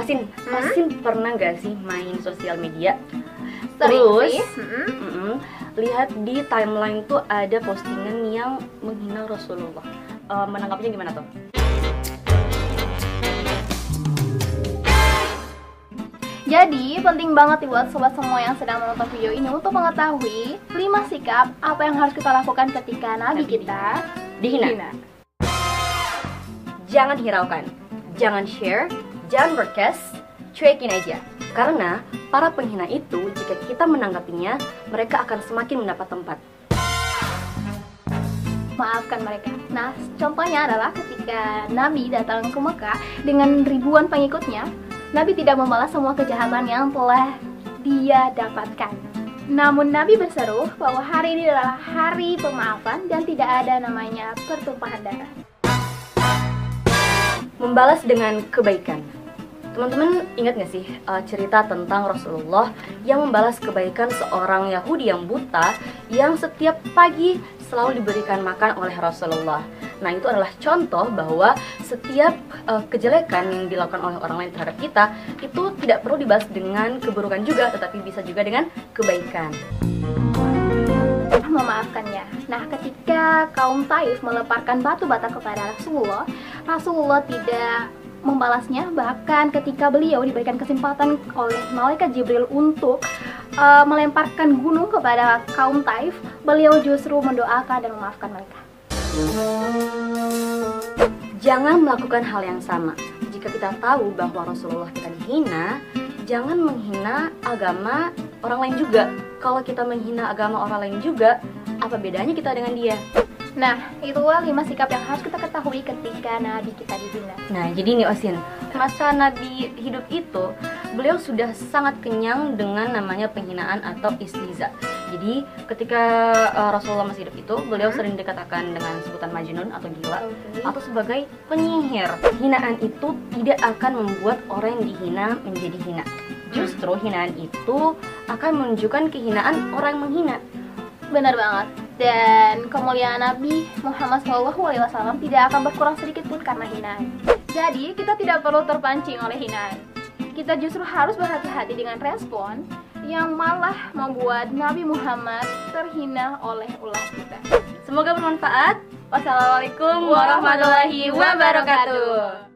Masin, Masin pernah gak sih main sosial media? Sering Terus, sih. Mm-mm. mm-mm, lihat di timeline tuh ada postingan yang menghina Rasulullah. Eh, menanggapinya gimana tuh? Jadi penting banget nih buat sobat semua yang sedang menonton video ini untuk mengetahui 5 sikap apa yang harus kita lakukan ketika nabi Nabi kita Dihina. dihina. Jangan hiraukan, jangan share, jangan broadcast, cuekin aja. Karena para penghina itu jika kita menanggapinya, mereka akan semakin mendapat tempat. Maafkan mereka. Nah, contohnya adalah ketika Nabi datang ke Mekah dengan ribuan pengikutnya, Nabi tidak membalas semua kejahatan yang telah dia dapatkan. Namun Nabi berseru bahwa hari ini adalah hari pemaafan dan tidak ada namanya pertumpahan darah. Membalas dengan kebaikan. Teman-teman ingat gak sih uh, cerita tentang Rasulullah yang membalas kebaikan seorang Yahudi yang buta yang setiap pagi selalu diberikan makan oleh Rasulullah. Nah itu adalah contoh bahwa setiap uh, kejelekan yang dilakukan oleh orang lain terhadap kita itu tidak perlu dibalas dengan keburukan juga, tetapi bisa juga dengan kebaikan. memaafkannya. Nah, ketika kaum Taif melemparkan batu bata kepada Rasulullah, Rasulullah tidak membalasnya. Bahkan ketika beliau diberikan kesempatan oleh malaikat Jibril untuk uh, melemparkan gunung kepada kaum Taif, beliau justru mendoakan dan memaafkan mereka. Jangan melakukan hal yang sama. Jika kita tahu bahwa Rasulullah kita dihina, jangan menghina agama orang lain juga. Kalau kita menghina agama orang lain juga, apa bedanya kita dengan dia? Nah, itulah lima sikap yang harus kita ketahui ketika Nabi kita dihina. Nah, jadi nih Osin, masa Nabi hidup itu, beliau sudah sangat kenyang dengan namanya penghinaan atau istiza. Jadi, ketika uh, Rasulullah masih hidup itu, beliau sering dikatakan dengan sebutan majnun atau gila Oke. atau sebagai penyihir. Hinaan itu tidak akan membuat orang yang dihina menjadi hina. Justru hinaan itu akan menunjukkan kehinaan orang yang menghina. Benar banget. Dan kemuliaan Nabi Muhammad SAW tidak akan berkurang sedikit pun karena hinaan. Jadi kita tidak perlu terpancing oleh hinaan. Kita justru harus berhati-hati dengan respon yang malah membuat Nabi Muhammad terhina oleh ulah kita. Semoga bermanfaat. Wassalamualaikum warahmatullahi wabarakatuh.